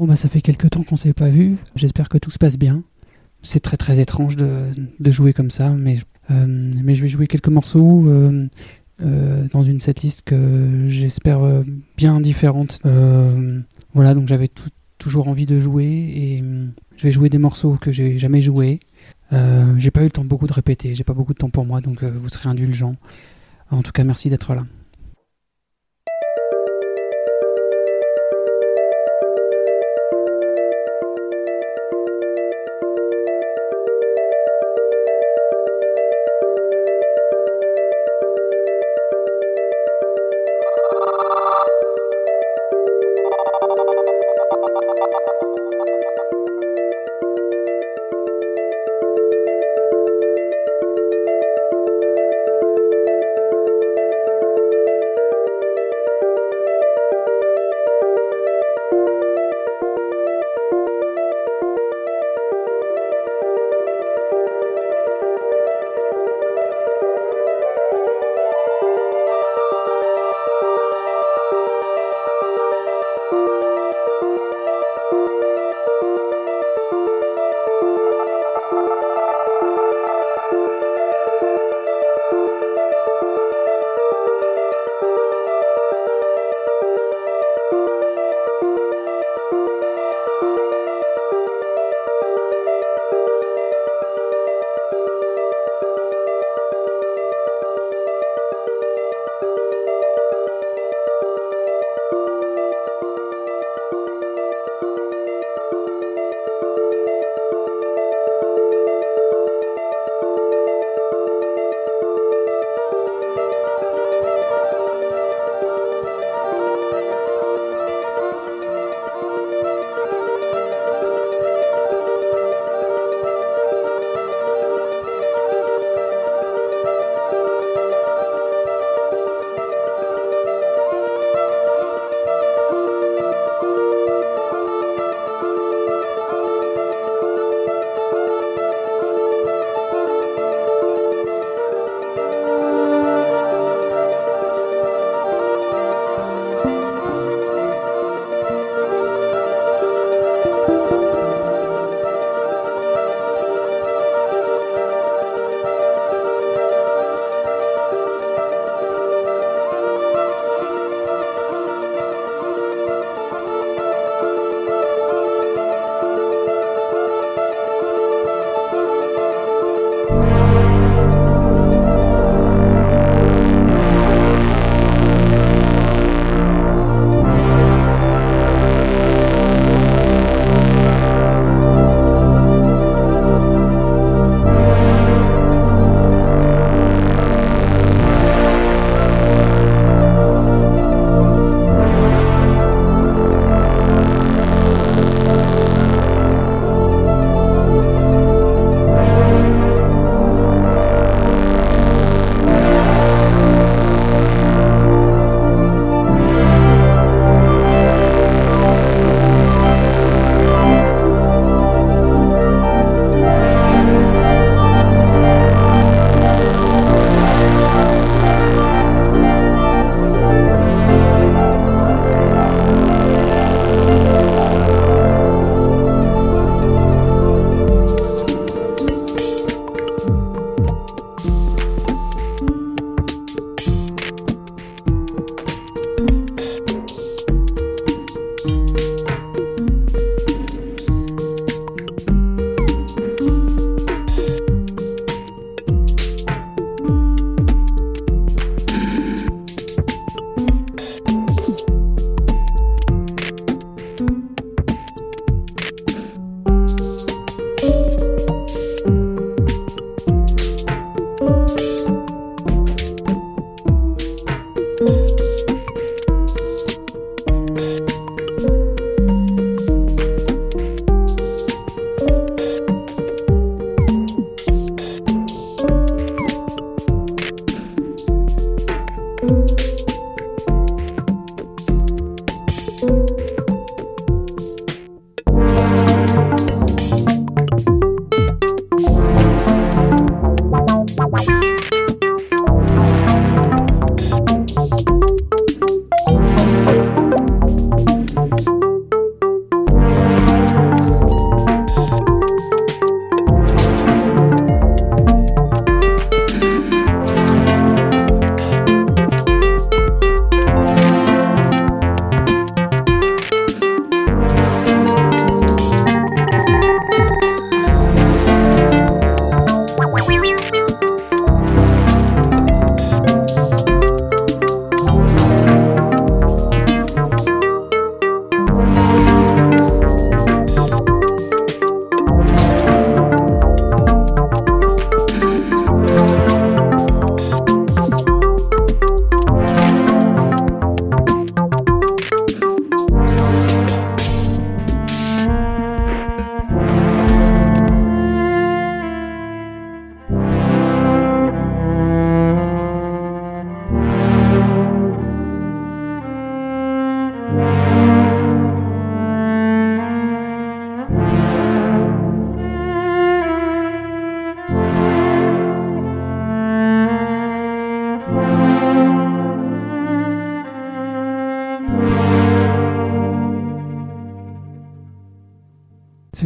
Bon bah ça fait quelques temps qu'on s'est pas vu. J'espère que tout se passe bien. C'est très très étrange de, jouer comme ça, mais, euh, mais je vais jouer quelques morceaux euh, euh, dans une setlist que j'espère bien différente. Voilà, donc j'avais toujours envie de jouer et je vais jouer des morceaux que j'ai jamais joués. J'ai pas eu le temps beaucoup de répéter, j'ai pas beaucoup de temps pour moi, donc vous serez indulgents. En tout cas, merci d'être là.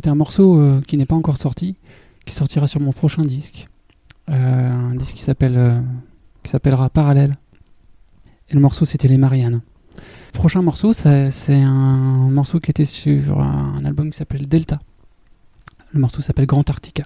C'était un morceau qui n'est pas encore sorti, qui sortira sur mon prochain disque. un disque qui s'appelle qui s'appellera Parallèle. Et le morceau c'était Les Mariannes. prochain morceau, c'est un morceau qui était sur un album qui s'appelle Delta. Le morceau s'appelle Grand Arctica.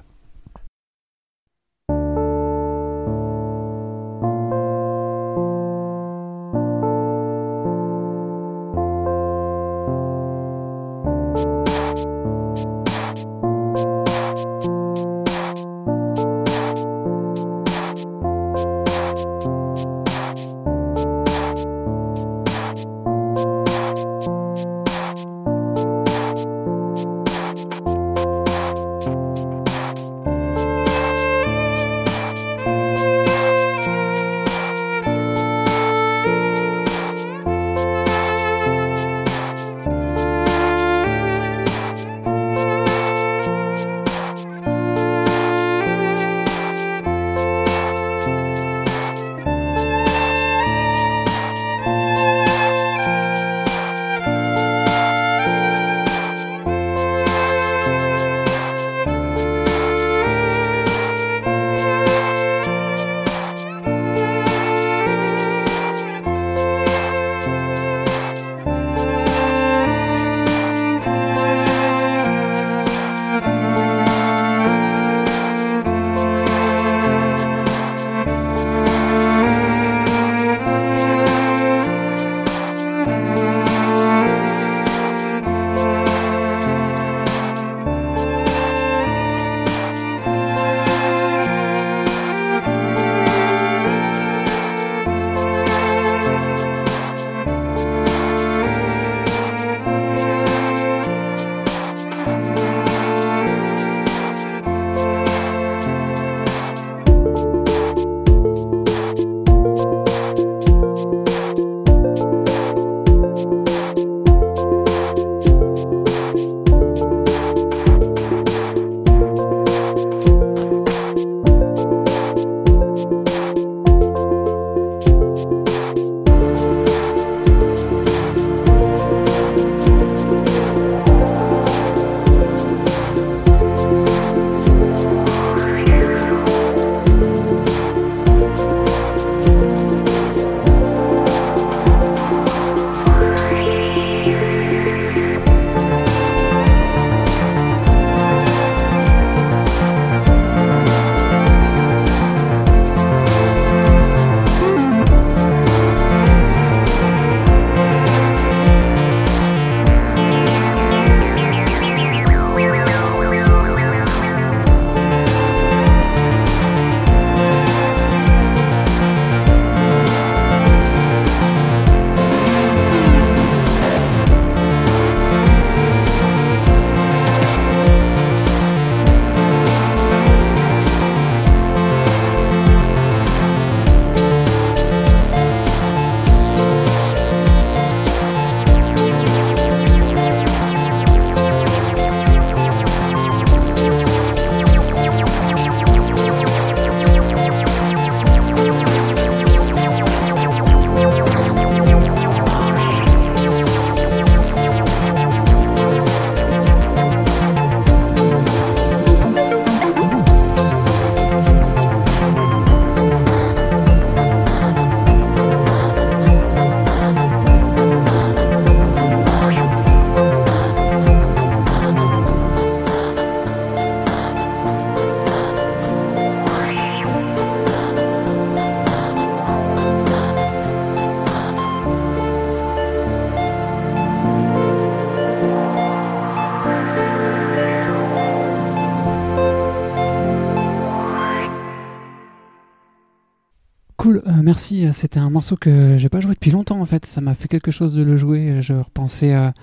C'était un morceau que j'ai pas joué depuis longtemps en fait. Ça m'a fait quelque chose de le jouer. Je repensais à,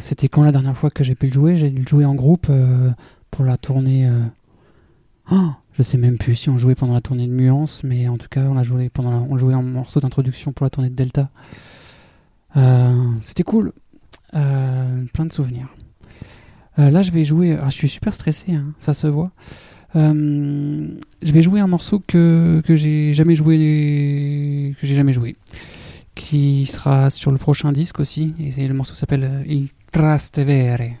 c'était quand la dernière fois que j'ai pu le jouer? J'ai dû le jouer en groupe euh, pour la tournée. Euh... Oh, je sais même plus si on jouait pendant la tournée de Nuance, mais en tout cas on l'a joué pendant on jouait en morceau d'introduction pour la tournée de Delta. Euh, c'était cool, plein de souvenirs. là je vais jouer. Ah, je suis super stressé, hein, ça se voit. Euh, je vais jouer un morceau que, que j'ai jamais joué, que j'ai jamais joué, qui sera sur le prochain disque aussi. Et le morceau s'appelle Il Trastevere.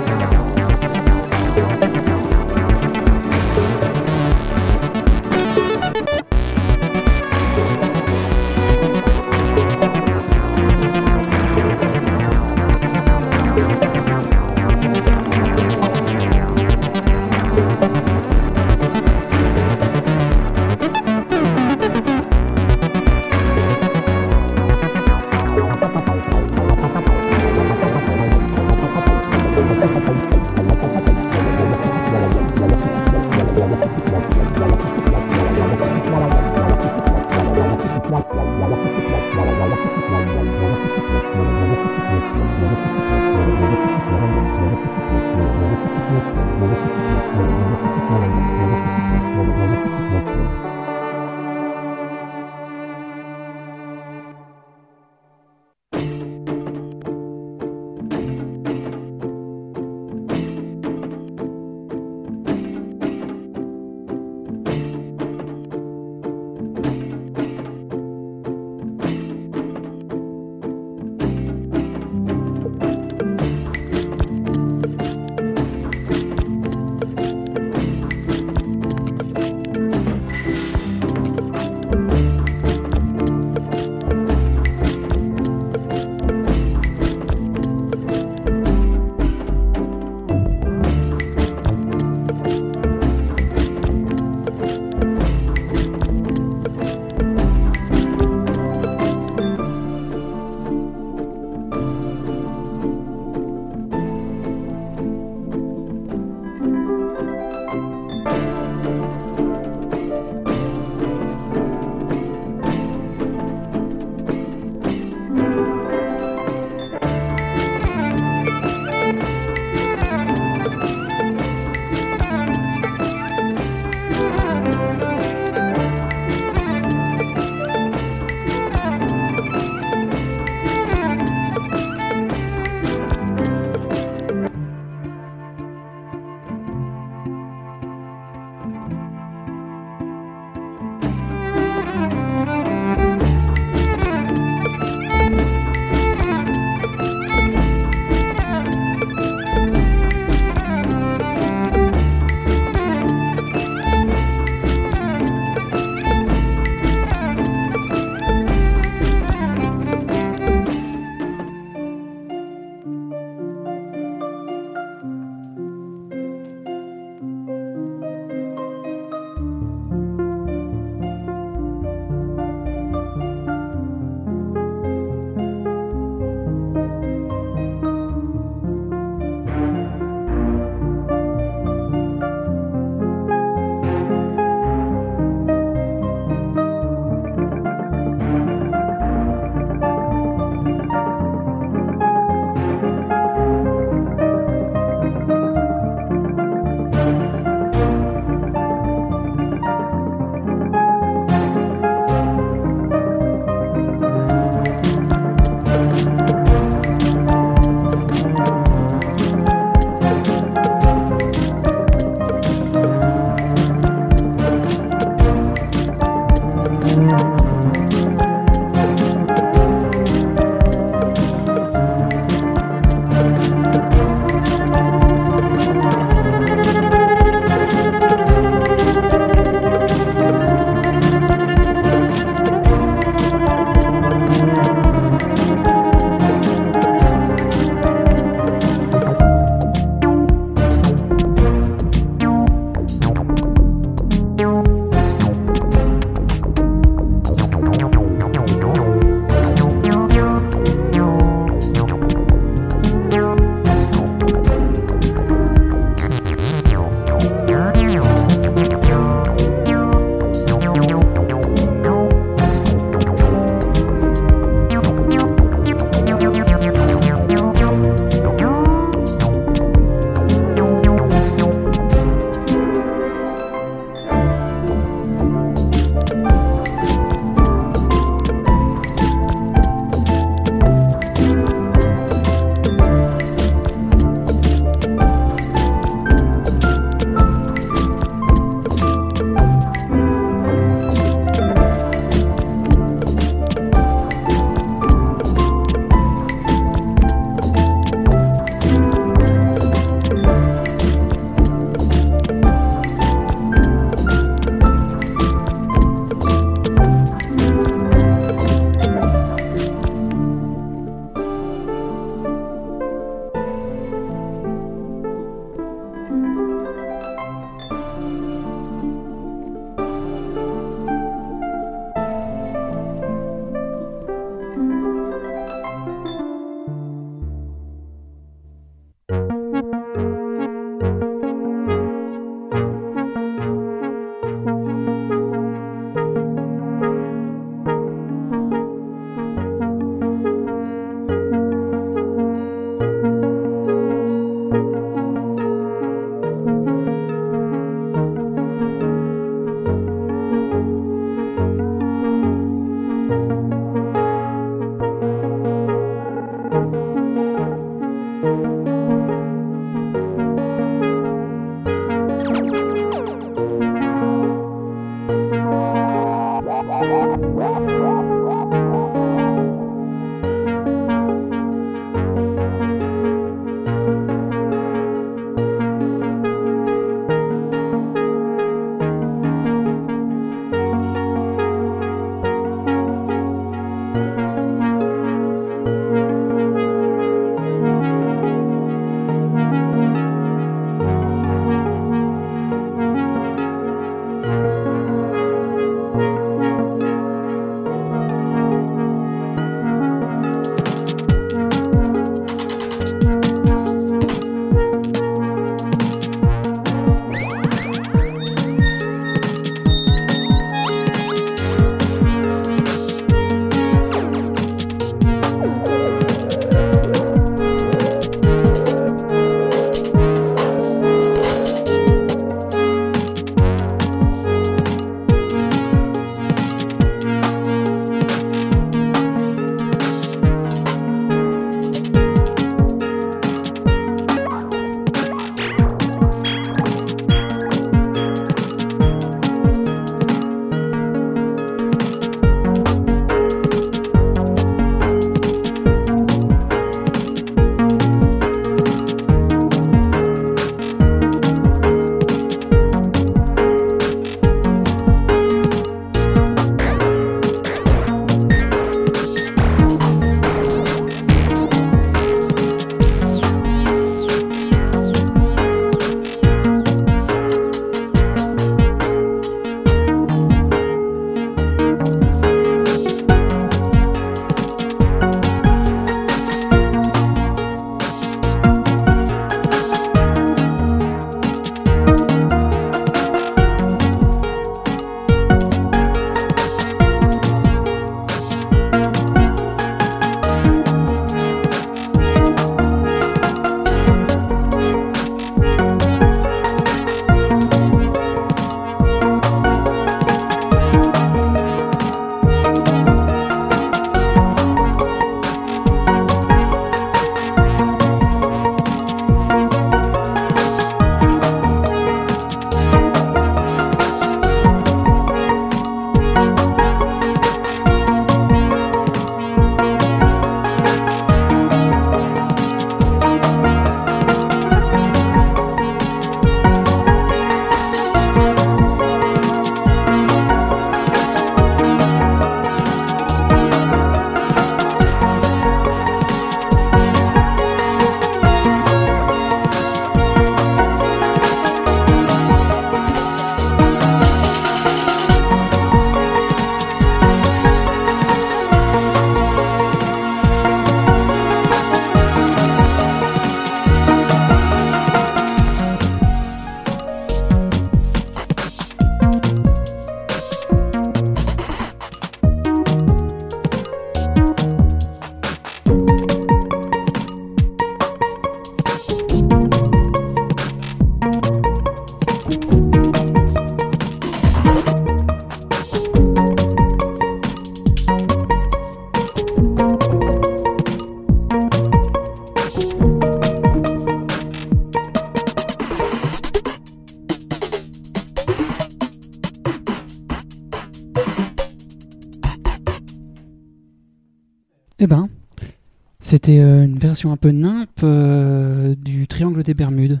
Euh, une version un peu nimpe euh, du Triangle des Bermudes.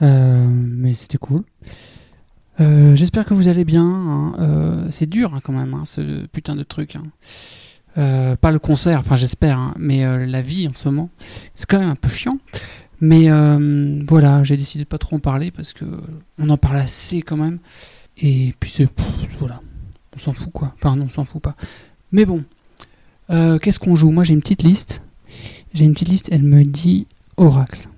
Euh, mais c'était cool. J'espère que vous allez bien. Hein. c'est dur hein, quand même, hein, ce putain de truc. pas le concert, enfin j'espère, mais la vie en ce moment, c'est quand même un peu chiant. Mais voilà, j'ai décidé de pas trop en parler parce que on en parle assez quand même. Et puis c'est voilà, on s'en fout quoi. Enfin non, on s'en fout pas. Mais bon, euh, qu'est-ce qu'on joue? Moi j'ai une petite liste. J'ai une petite liste, elle me dit Oracle.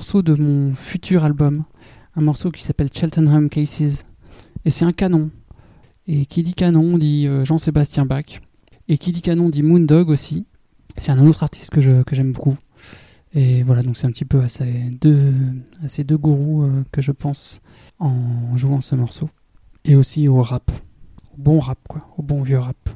Morceau de mon futur album, un morceau qui s'appelle Cheltenham Cases. Et c'est un canon. Et qui dit canon dit euh, Jean-Sébastien Bach. Et qui dit canon dit Moondog aussi. C'est un autre artiste que, je, que j'aime beaucoup. Et voilà, donc c'est un petit peu à ces deux, à ces deux gourous euh, que je pense en jouant ce morceau. Et aussi au rap. Au bon rap, quoi. Au bon vieux rap.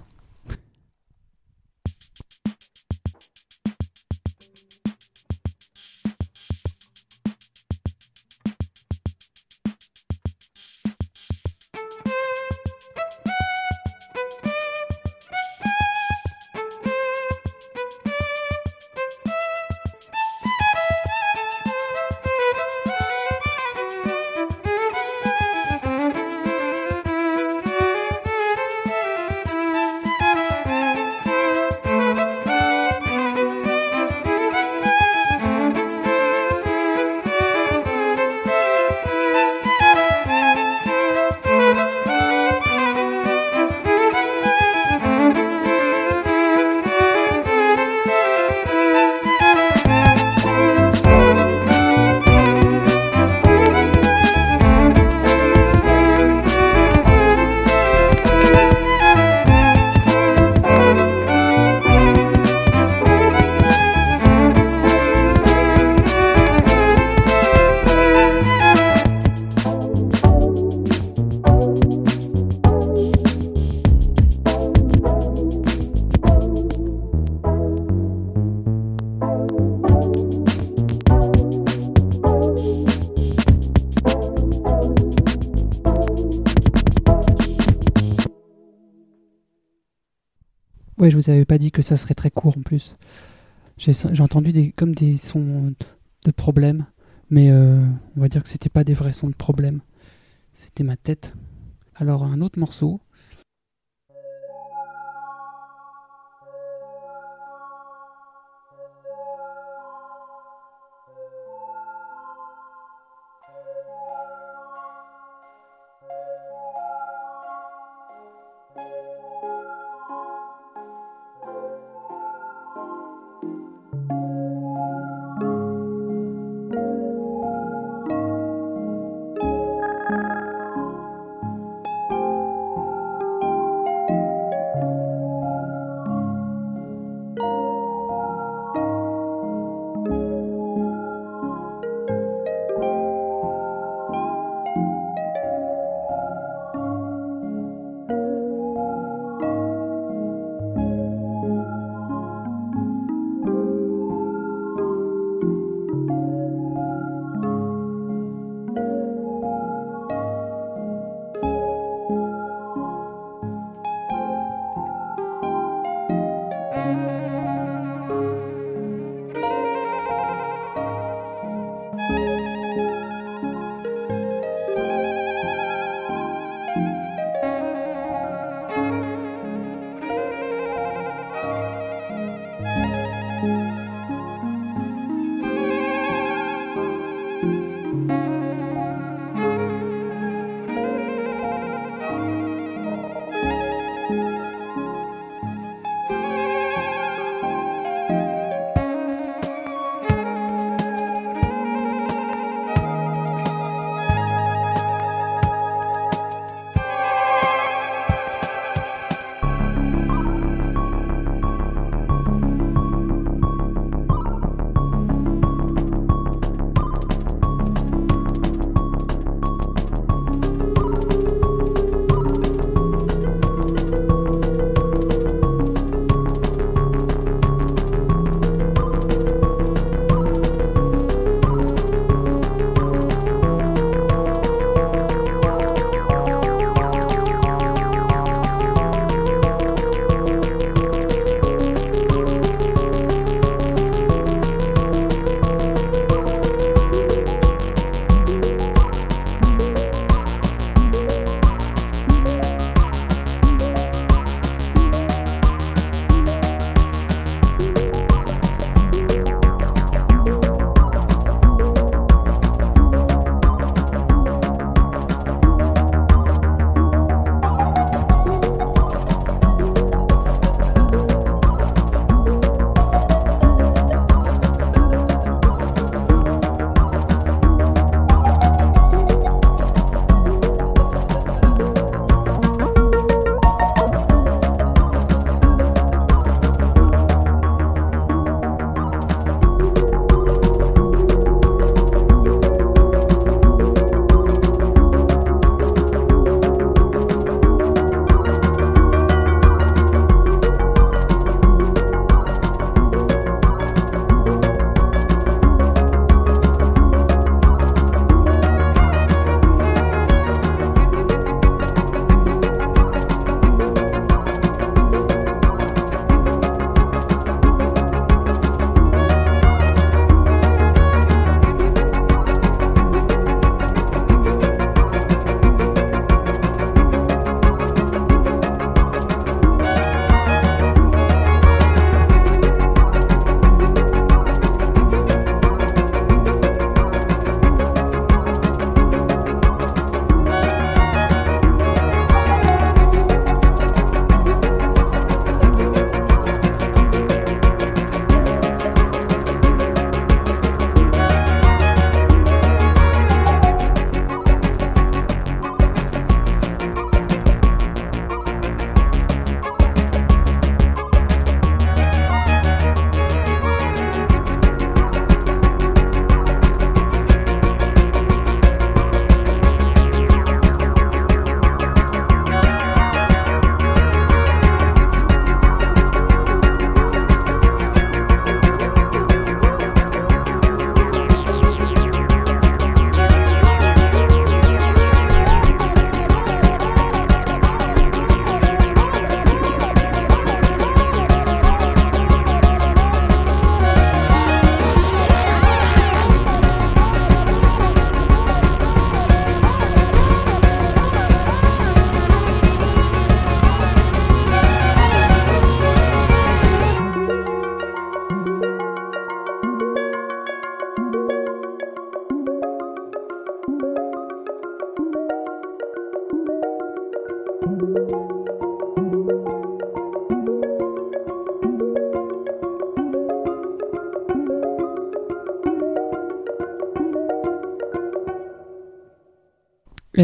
Vous pas dit que ça serait très court en plus. J'ai entendu des, comme des sons de problèmes, mais euh, on va dire que c'était pas des vrais sons de problèmes. C'était ma tête. Alors un autre morceau,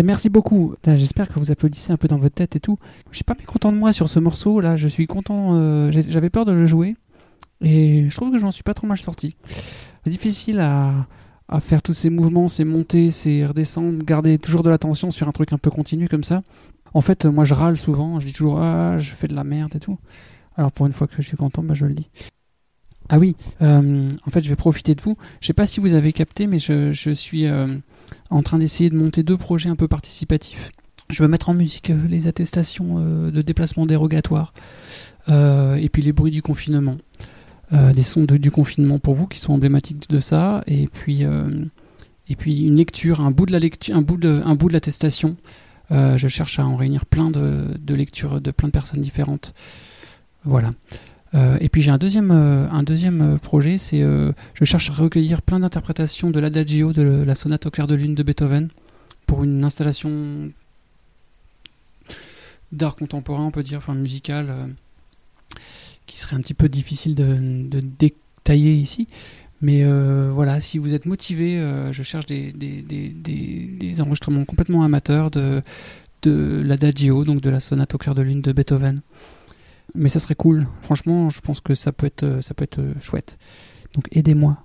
Eh, merci beaucoup. J'espère que vous applaudissez un peu dans votre tête et tout. Je suis pas mécontent de moi sur ce morceau. Là, je suis content. Euh, j'avais peur de le jouer. Et je trouve que je m'en suis pas trop mal sorti. C'est difficile à, faire tous ces mouvements, ces montées, ces redescendre, garder toujours de l'attention sur un truc un peu continu comme ça. En fait, moi, je râle souvent. Je dis toujours, ah, je fais de la merde et tout. Alors, pour une fois que je suis content, bah, je le dis. Ah oui, euh, en fait, je vais profiter de vous. Je sais pas si vous avez capté, mais je, suis. Euh, en train d'essayer de monter deux projets un peu participatifs. Je veux mettre en musique euh, les attestations de déplacement dérogatoire et puis les bruits du confinement. les sons du confinement pour vous qui sont emblématiques de ça et puis une lecture, un bout de l'attestation. je cherche à en réunir plein de, lectures de plein de personnes différentes. Voilà. Euh, et puis j'ai un deuxième, euh, un deuxième euh, projet, c'est je cherche à recueillir plein d'interprétations de l'adagio de la sonate au clair de lune de Beethoven pour une installation d'art contemporain, on peut dire, enfin musical, qui serait un petit peu difficile de, détailler ici. Mais voilà, si vous êtes motivé, je cherche des, des, des, des, enregistrements complètement amateurs de, de l'adagio, donc de la sonate au clair de lune de Beethoven mais ça serait cool. Franchement, je pense que ça peut être, ça peut être chouette. Donc aidez-moi.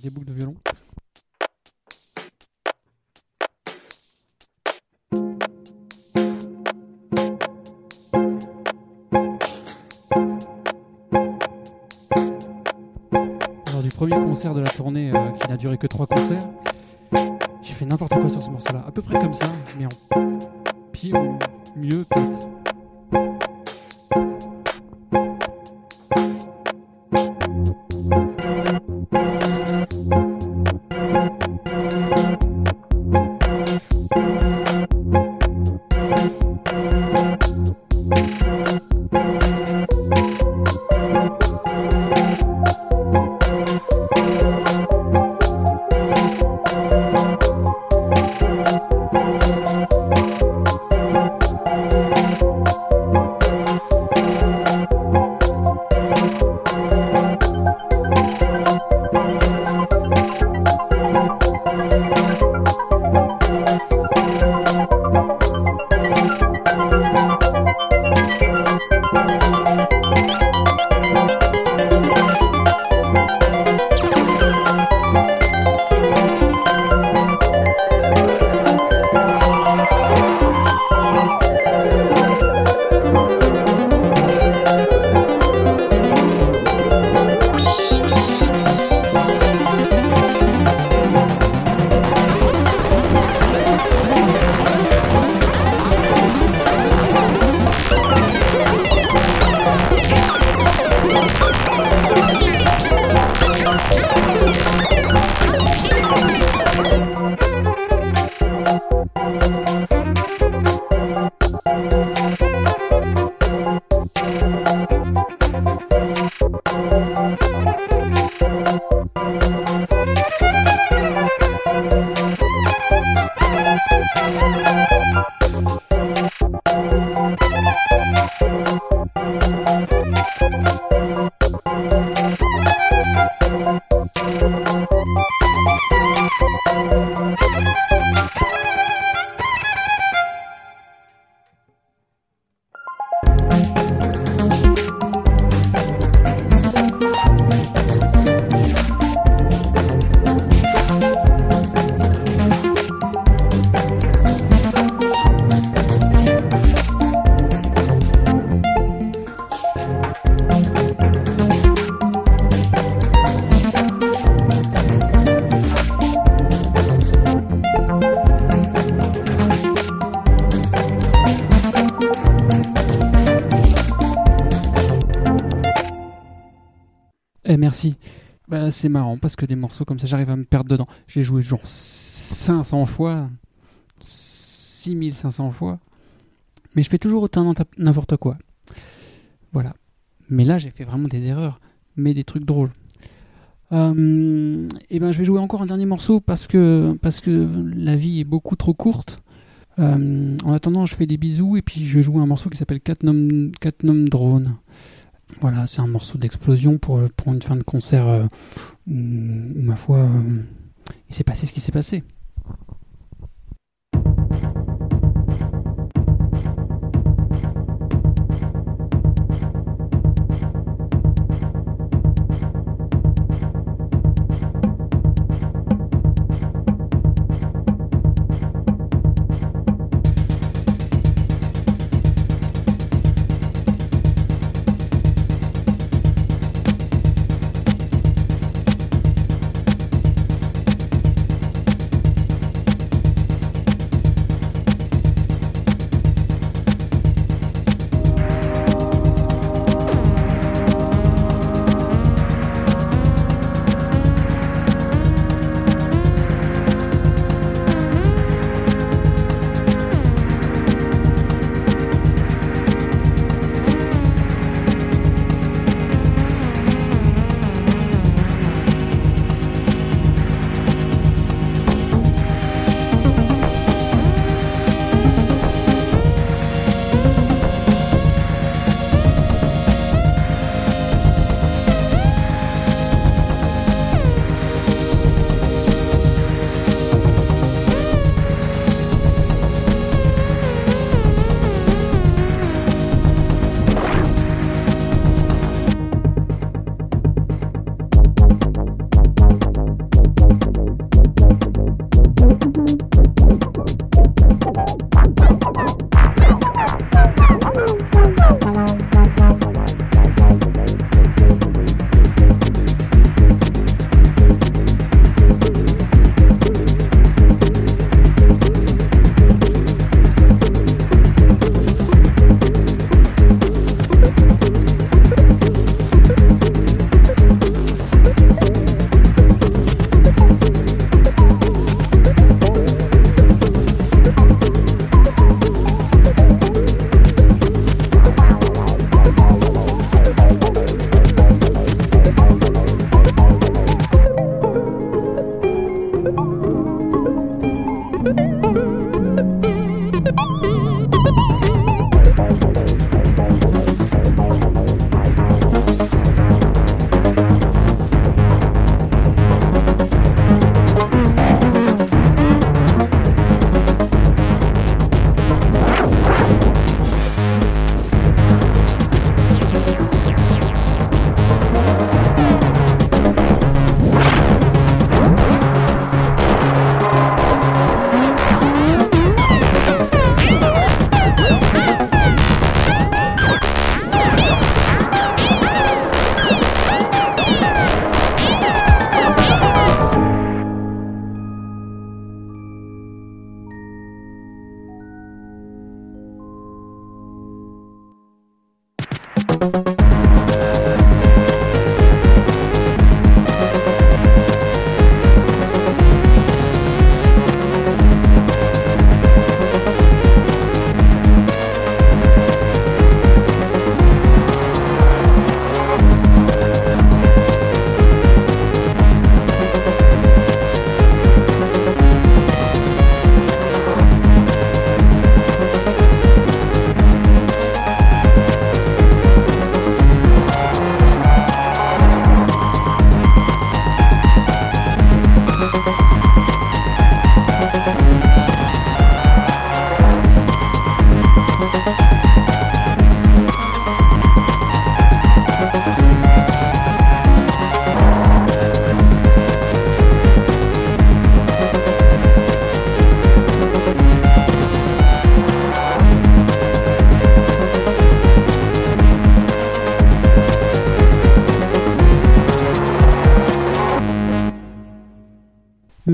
Des boucles de violon. Alors du premier concert de la tournée euh, qui n'a duré que trois concerts, j'ai fait n'importe quoi sur ce morceau-là, à peu près comme ça, mais en pire mieux peut-être. Marrant parce que des morceaux comme ça, j'arrive à me perdre dedans. J'ai joué genre 500 fois, 6500 fois, mais je fais toujours autant n'importe quoi. Voilà. Mais là, j'ai fait vraiment des erreurs, mais des trucs drôles. Euh, et ben, je vais jouer encore un dernier morceau parce que, parce que la vie est beaucoup trop courte. Euh, en attendant, je fais des bisous et puis je vais jouer un morceau qui s'appelle Catnum, Drone. Voilà, c'est un morceau d'explosion pour, pour une fin de concert euh, où, ma foi, il s'est passé ce qui s'est passé.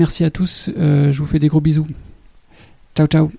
Merci à tous, euh, je vous fais des gros bisous. Ciao ciao